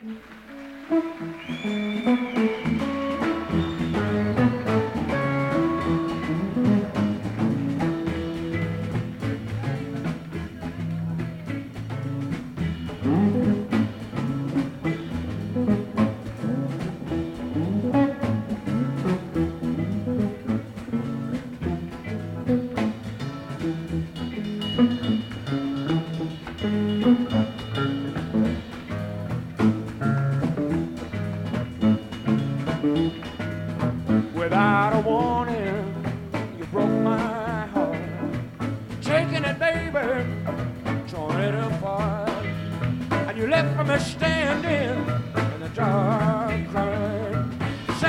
Thank you.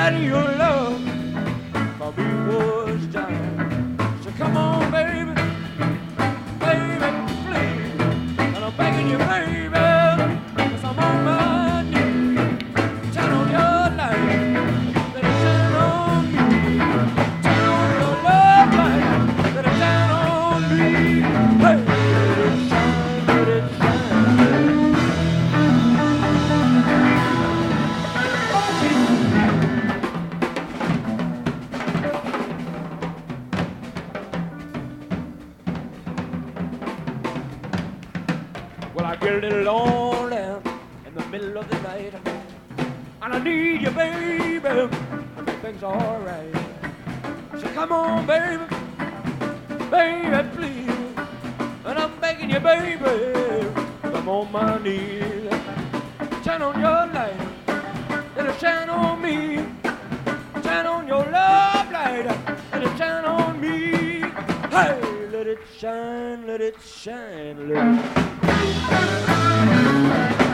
Said your love and I need you, baby, make alright. So come on, baby, baby, please, and I'm begging you, baby, I'm on my knees. Turn on your light, let it shine on me. Turn on your love light, let it shine on me. Hey, let it shine, let it shine, let it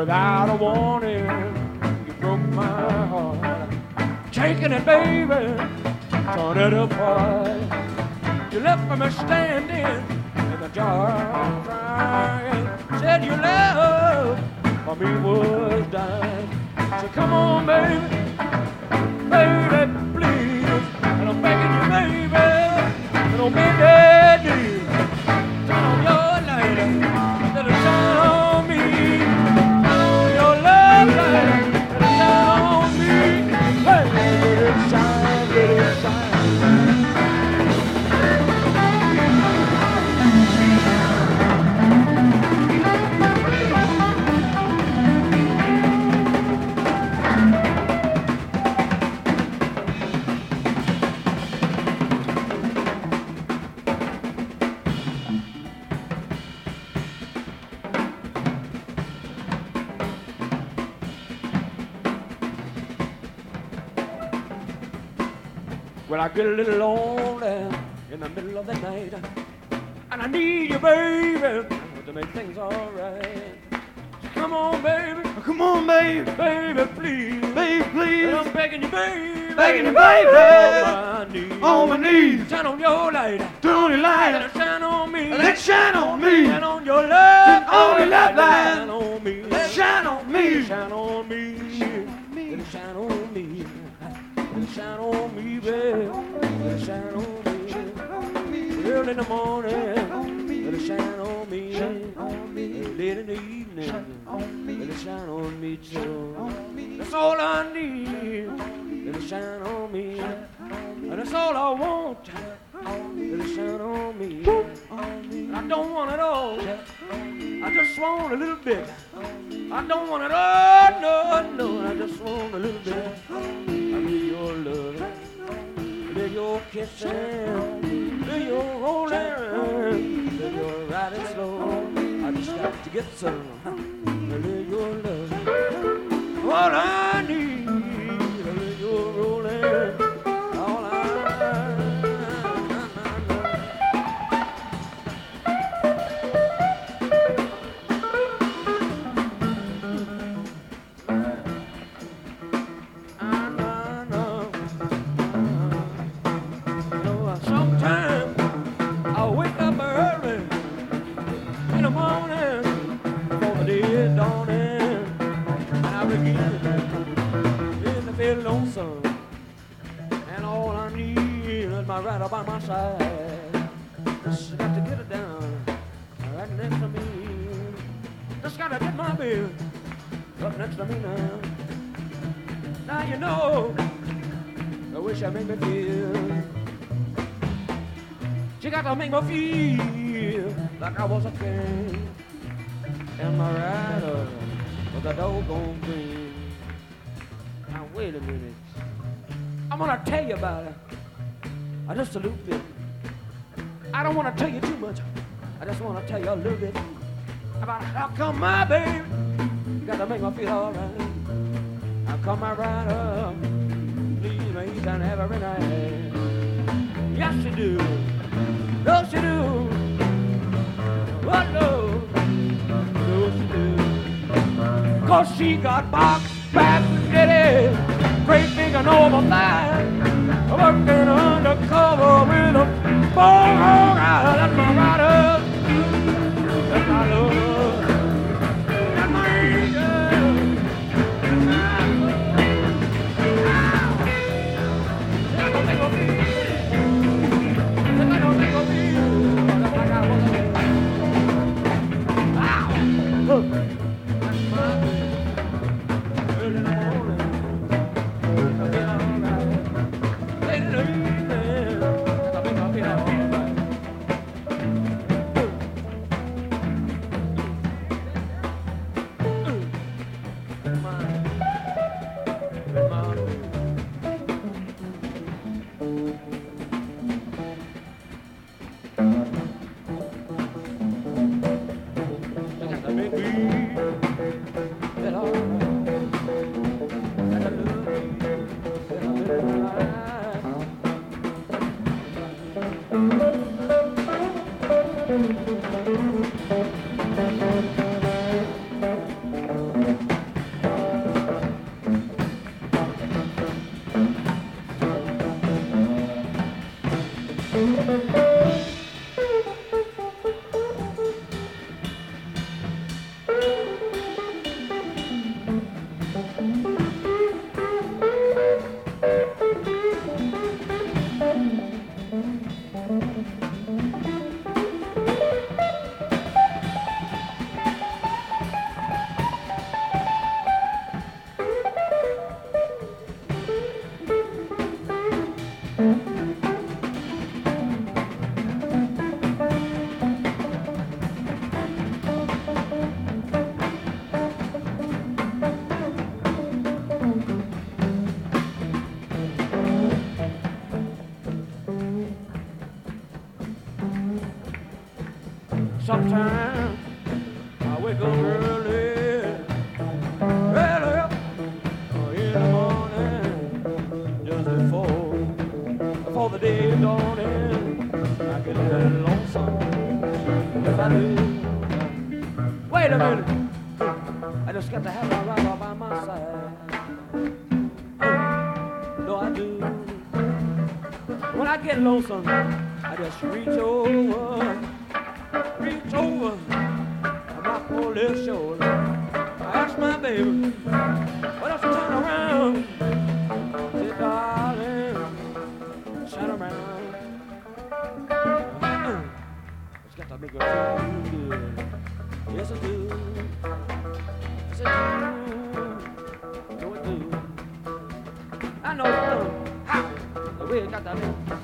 without a warning. You broke my heart. Taking it, baby, torn it apart. You left me standing in the dark, crying. Said your love for me was dying. So come on, baby baby, please. And I'm begging you, baby, and I'm begging get a little lonely in the middle of the night, and I need you, baby, to make things alright. So come on, baby, Come on, baby, baby, please, baby, please. And I'm begging you, baby, Begging you, baby. on my knees, On my knees. Turn on your light, Turn on your light. let it shine on me, Let it shine on me. Shine on your love, on your love light. Shine on me, Let it shine on me. Shine on me, let it shine on me, shine on me, baby, shine on me. Early in the morning, it shine on me. Late in the evening, let it shine on me too. That's all I need. Let it shine on me. And that's all I want. Let it shine on me. I don't want it all. I just want a little bit. I don't want it all. No, no. I just want a little bit. I need your love. Let your kissing, let your rolling, to get some, let your love. I my rider by my side. Just got to get it down right next to me. Just gotta get my baby up next to me now. Now you know. I wish I made me feel. She got to make me feel like I was a king. And my rider was a doggone thing. Now wait a minute. I'm gonna tell you about it. I just a little bit. I don't wanna tell you too much. I just wanna tell you a little bit about how come my baby got to make me feel alright. How come I my rider please me each and every night? Yes, you do. No, she do. What no? No, she do. Cause she got box back spaghetti, great big and over thigh, working undercover with a ball That's my rider. Música Sometimes I wake up early, early up uh, in the morning, just before, before the day dawning. I get a little lonesome, yes I do. Wait a minute, I just got to have my rifle by my side. Oh, no, I do. When I get lonesome, I just reach over, reach over my poor little shoulder. I ask my baby, don't you turn around? Say, darling, turn around. Uh-uh. It's got to make her feel good. Yes, it do. Yes, it do. No, it do. I know it do. How? The way it got that make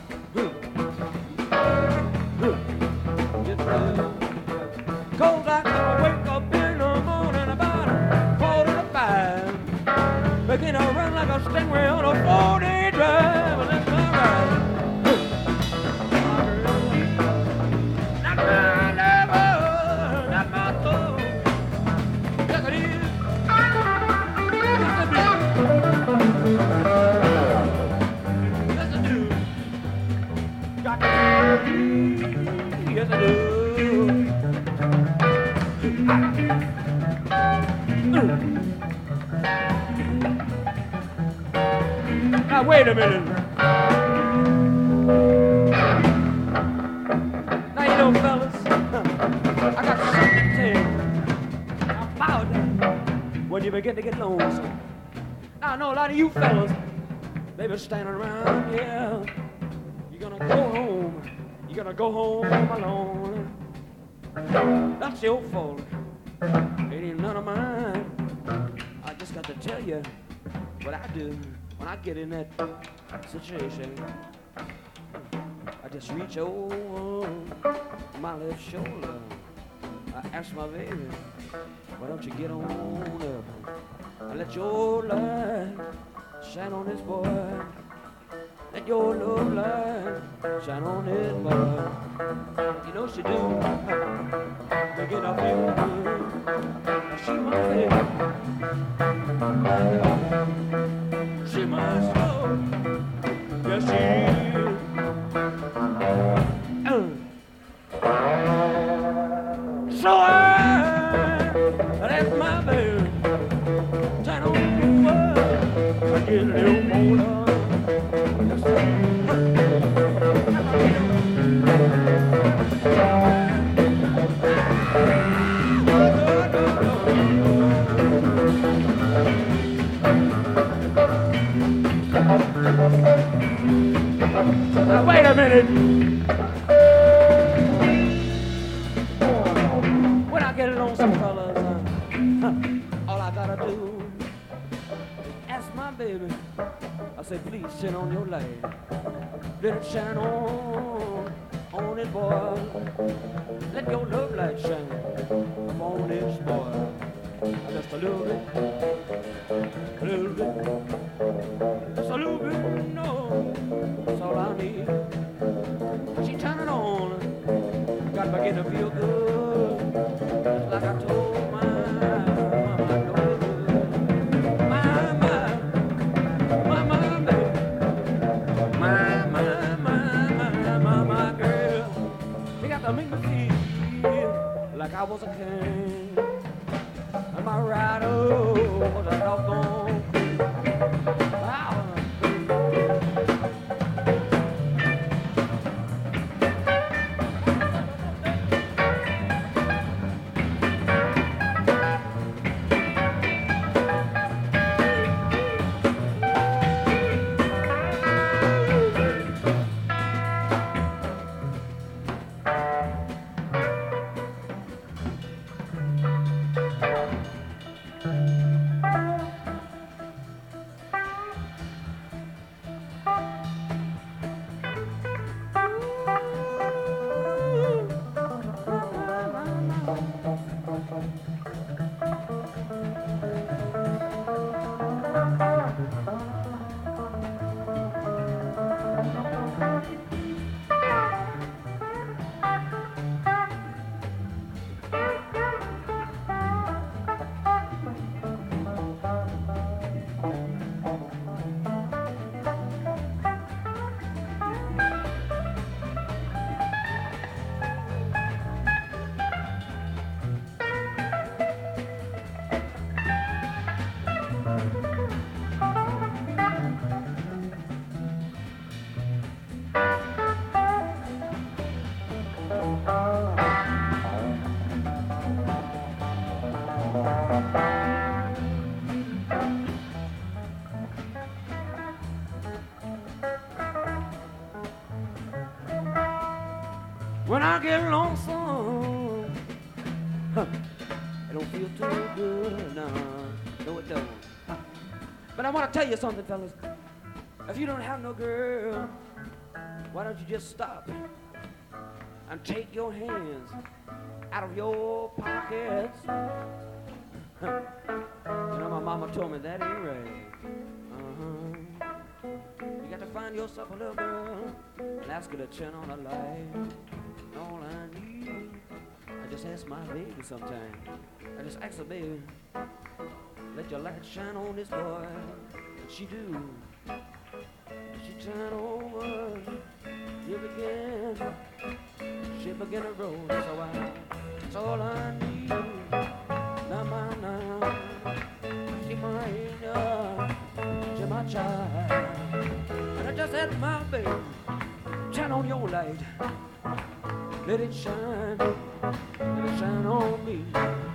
wait a minute. Now you know, fellas, I got something to tell you about when you begin to get lonesome. Now I know a lot of you fellas, they been standing around, yeah. You're gonna go home. You're gonna go home alone. That's your fault. It ain't none of mine. I just got to tell you what I do when I get in that situation. I just reach over my left shoulder. I ask my baby, why don't you get on up? I let your light shine on this boy. Let your love light shine on this boy. You know she do. Up feel good. She my baby. She my soul. Yes, It shine on, on it, boy. Let your love light shine on this boy. Just a little bit, a little bit, just a little bit, no, that's all I need. She turn it on, got me getting to feel good, just like I told I was a king, and my rattle was a doggone. Get lonesome, huh, it don't feel too good, no, no it don't. But I want to tell you something, fellas. If you don't have no girl, why don't you just stop and take your hands out of your pockets? Huh. You know, my mama told me that ain't right. Uh-huh. You got to find yourself a little girl and ask her to turn on a light. All I need, I just ask my baby sometime. I just ask her, baby, let your light shine on this boy. And she do. She turn over, you begin, she begin to roll. So I, that's all I need. Now, my, now, she my angel, she my child. And I just ask my baby, turn on your light. Let it shine, let it shine on me.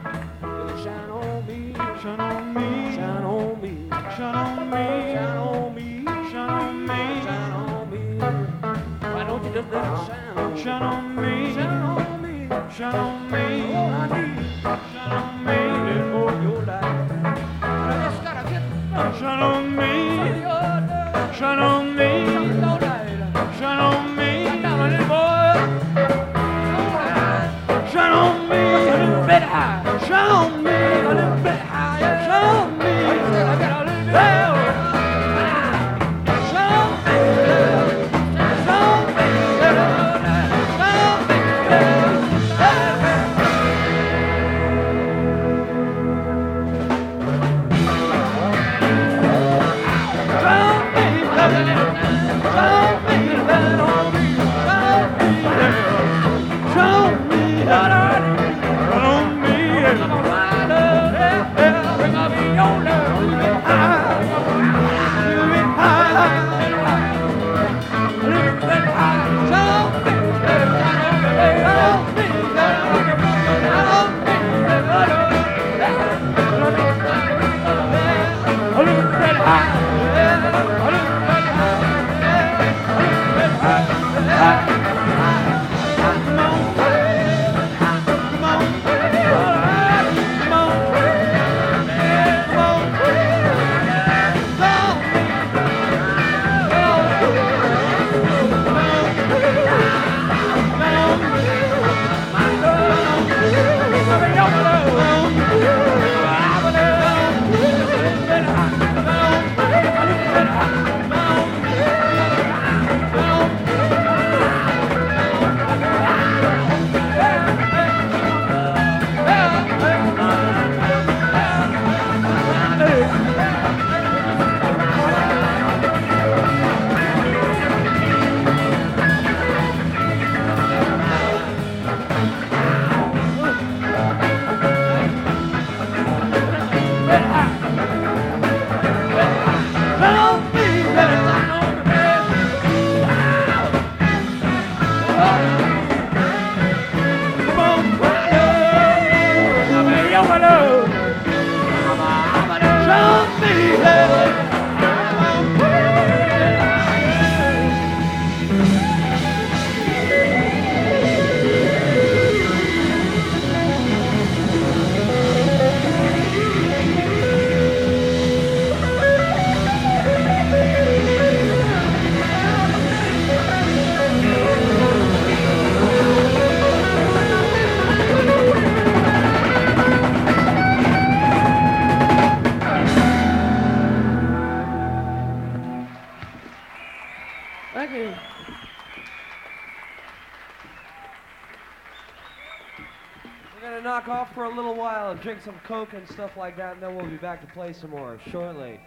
A little while and drink some coke and stuff like that, and then we'll be back to play some more shortly.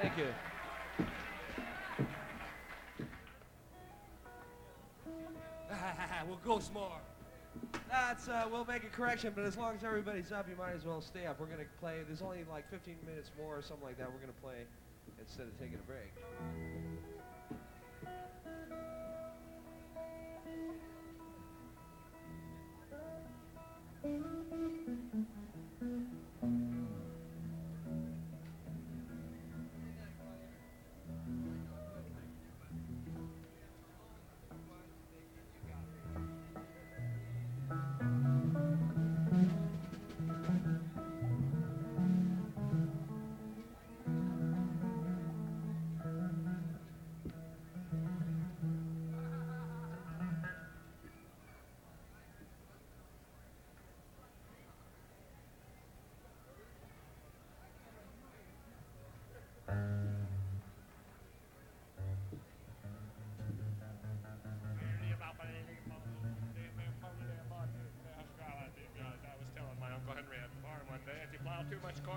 Thank you. we'll go small. That's uh, we'll make a correction, but as long as everybody's up, you might as well stay up. We're gonna play. There's only like 15 minutes more or something like that. We're gonna play instead of taking a break. Thank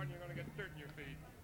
too you're going to get dirt in your feet.